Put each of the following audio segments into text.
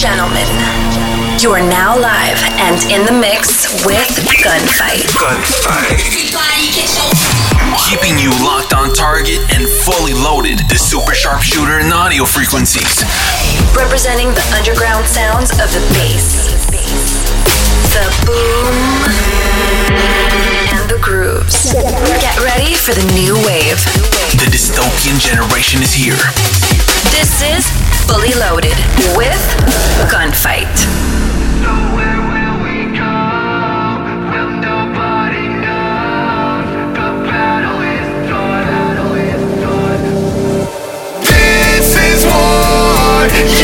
gentlemen, you are now live and in the mix with Gunfight. Gunfight. Keeping you locked on target and fully loaded. The super sharpshooter and audio frequencies. Representing the underground sounds of the bass, the boom, and the grooves. Get ready for the new wave. The dystopian generation is here. This is Fully Loaded with Gunfight. Yeah,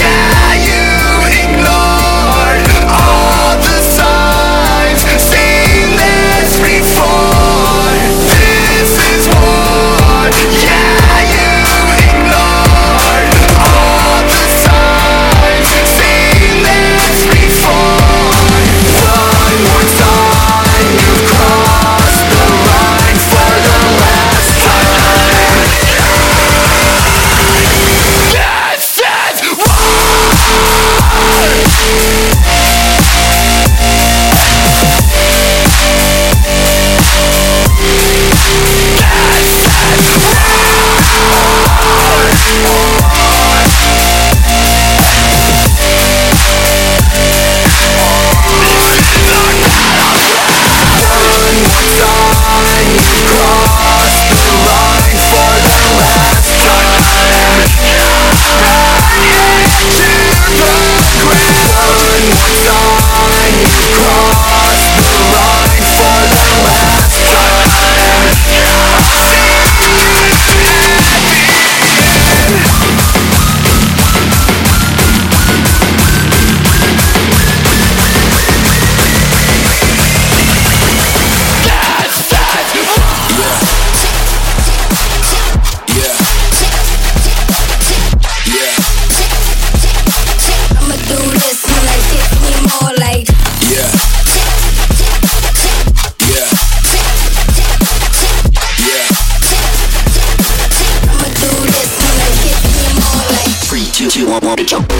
one, one, jump.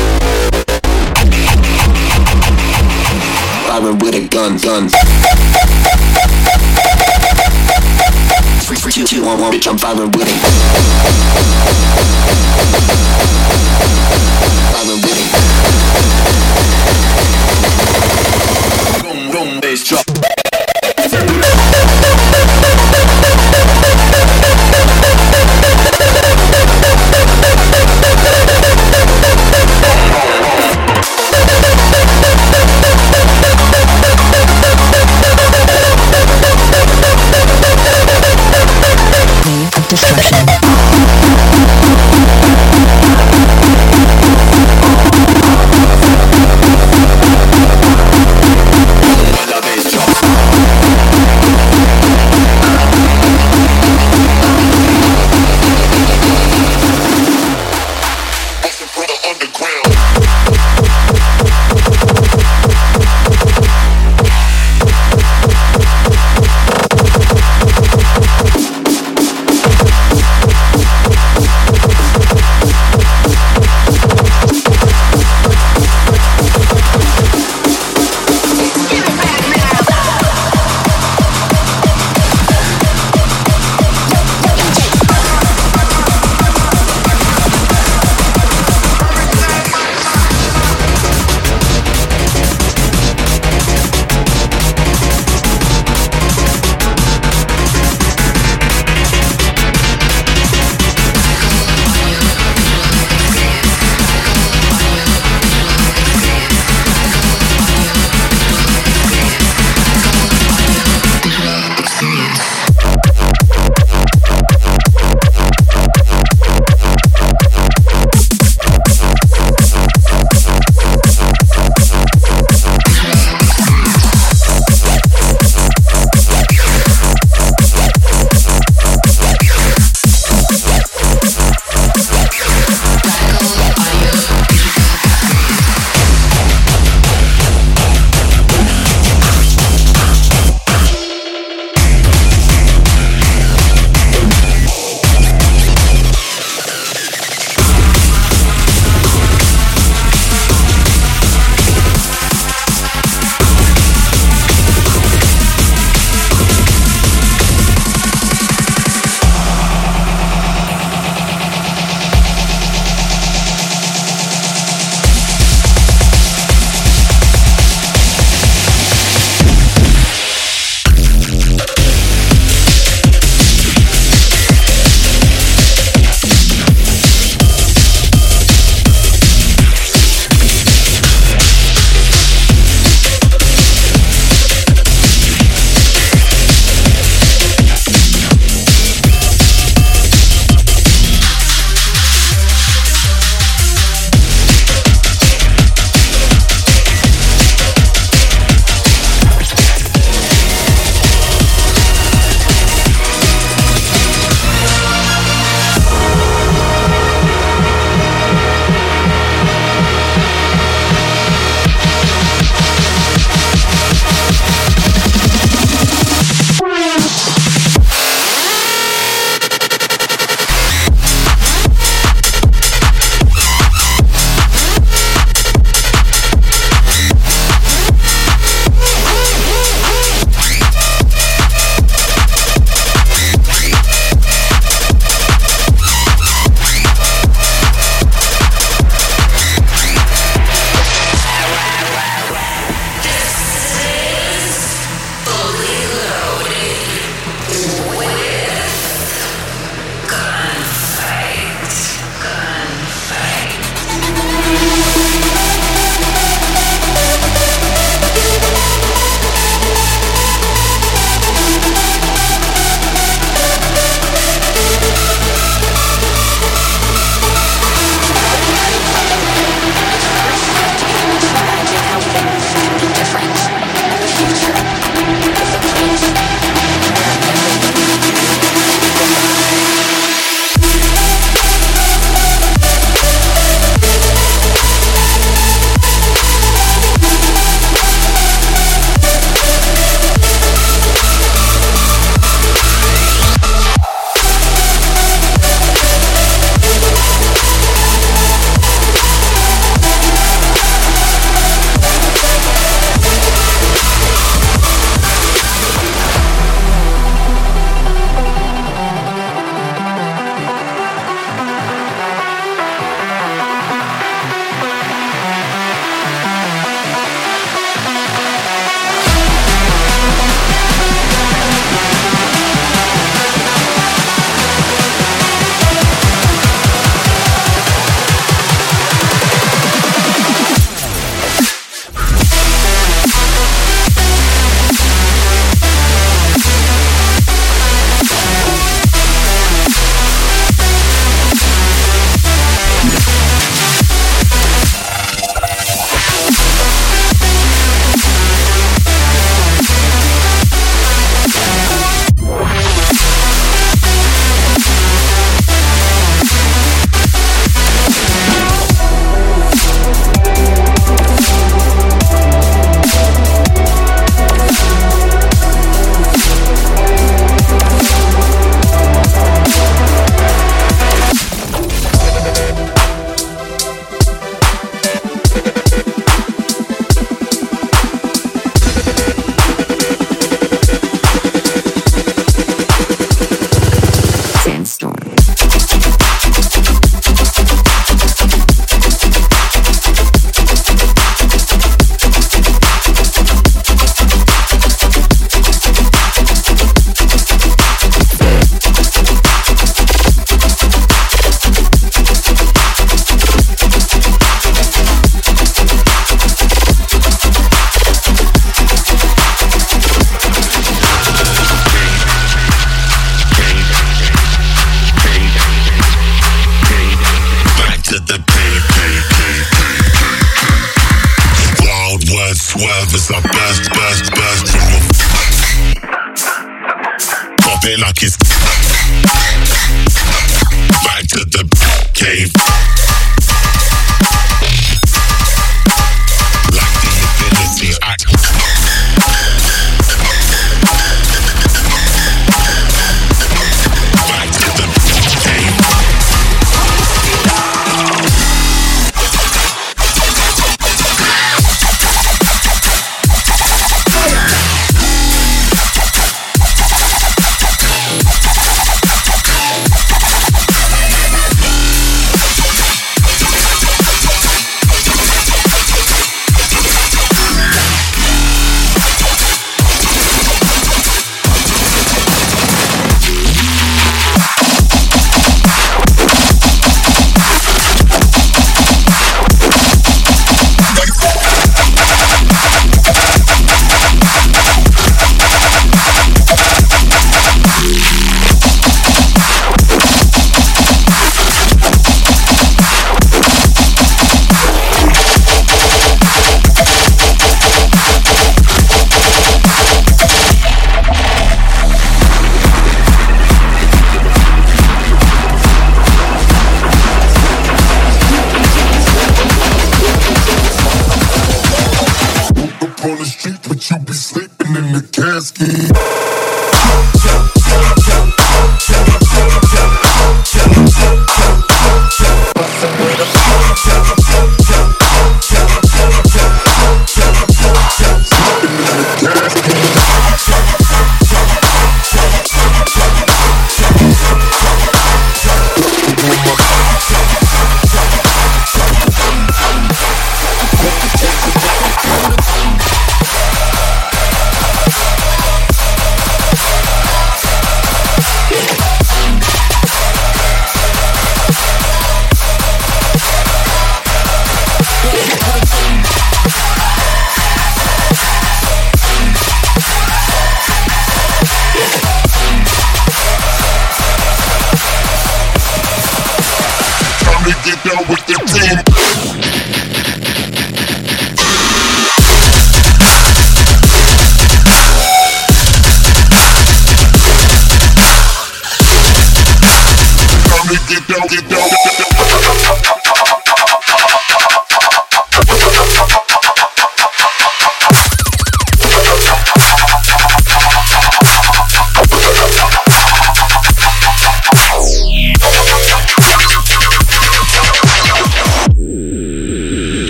Firing with a gun, gun. Three, three, two, two, one, one, jump. Firing with a. Firing with it. Boom, boom, bass drop.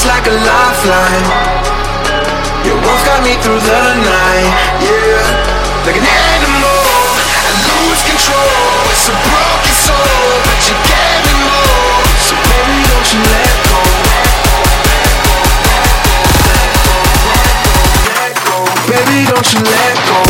Is like a lifeline. Your warmth got me through the night, yeah. Like an animal, I lose control. It's a broken soul, but you gave me more. So baby, don't you. Let go, baby, don't you let go.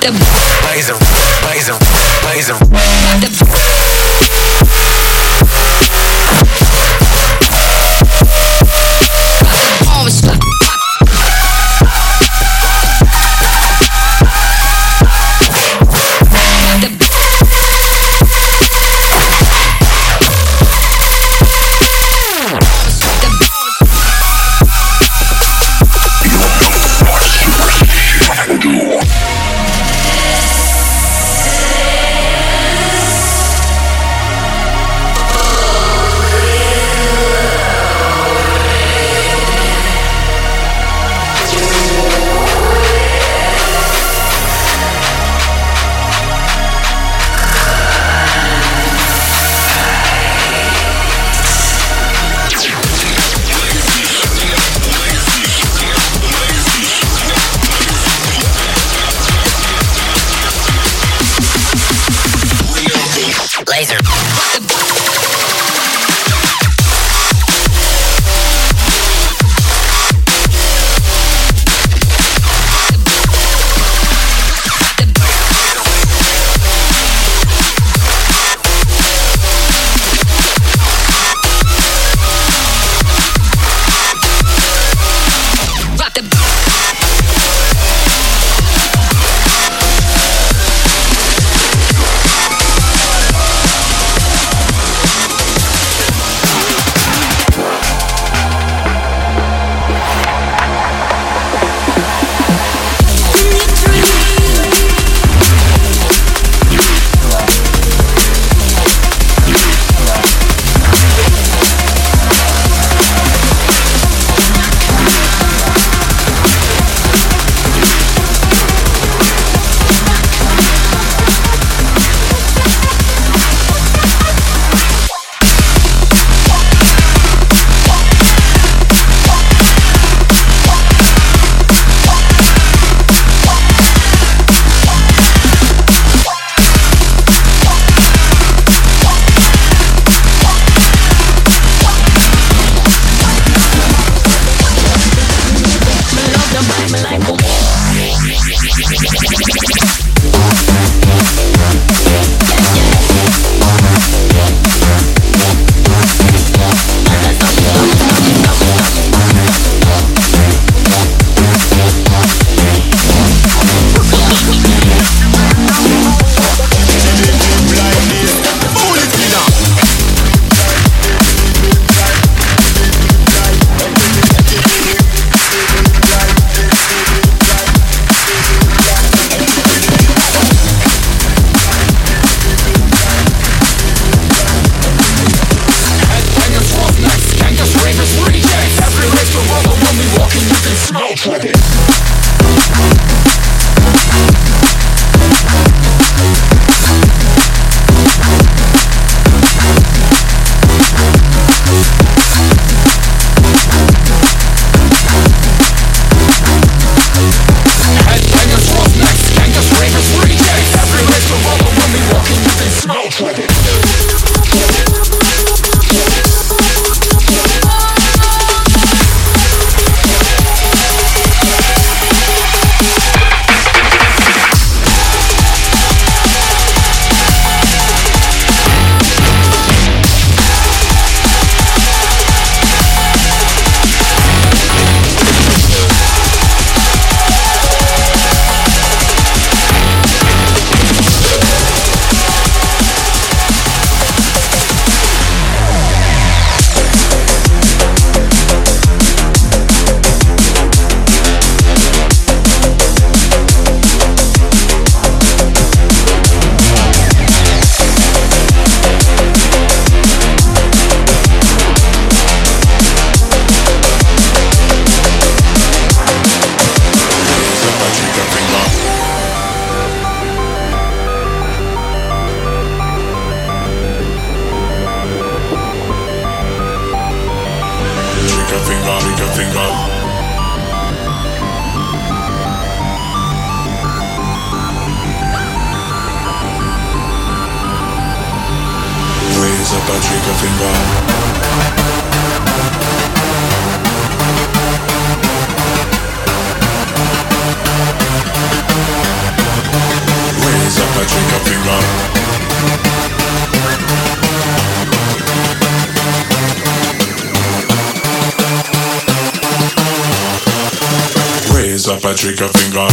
Blazer, Take a finger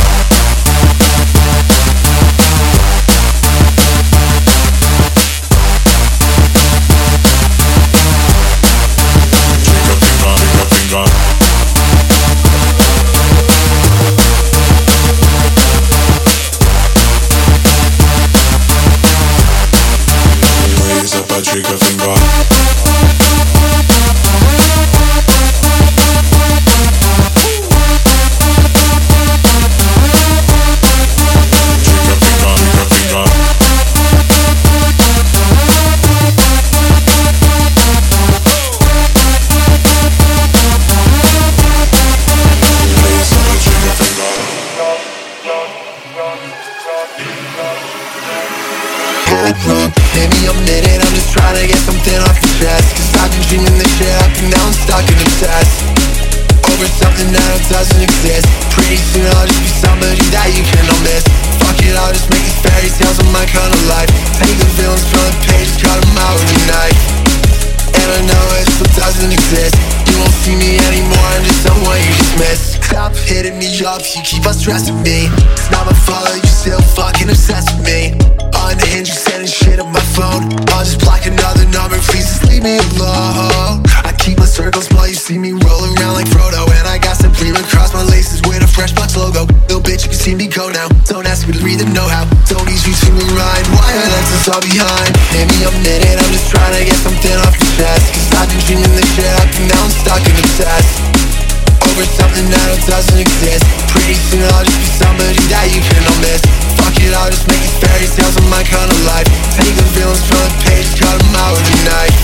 Pretty soon I'll just be somebody that you cannot miss. Fuck it, I'll just make these fairy tales of my kind of life. Take the villains from the page, cut them out with a knife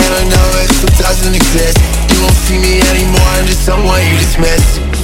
And I know it still doesn't exist. You won't see me anymore, I'm just someone you dismiss.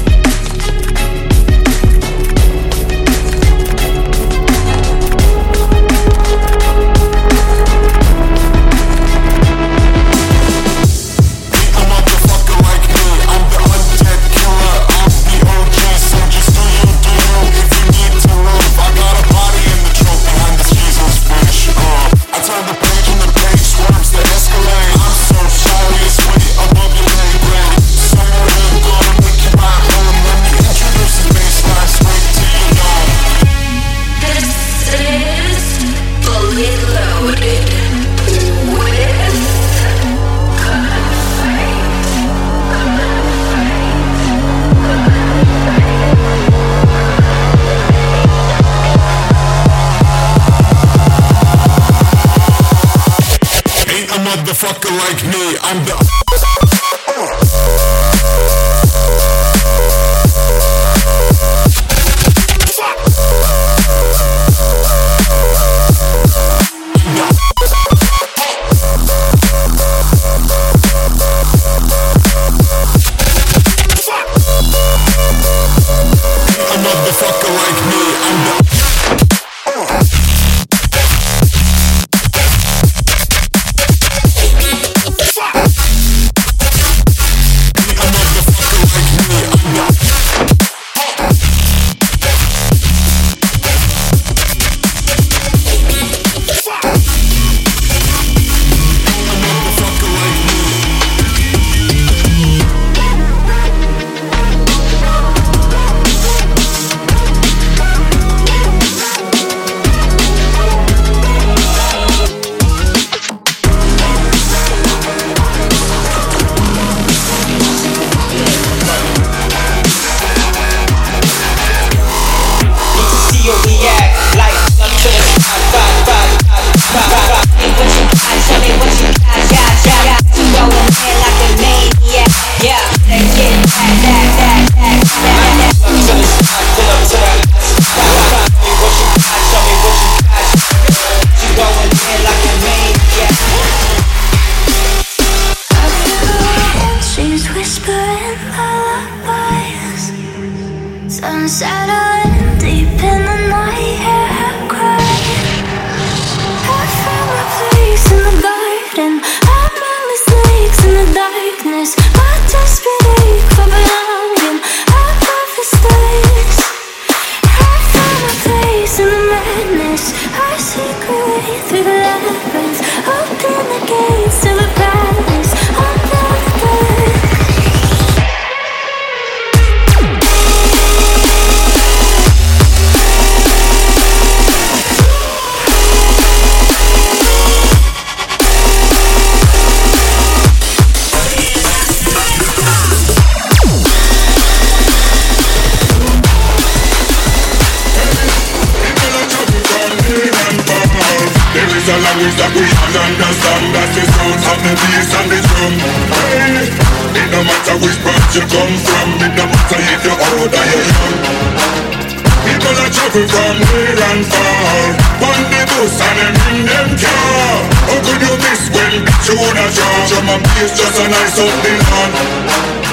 Drum and just a nice up the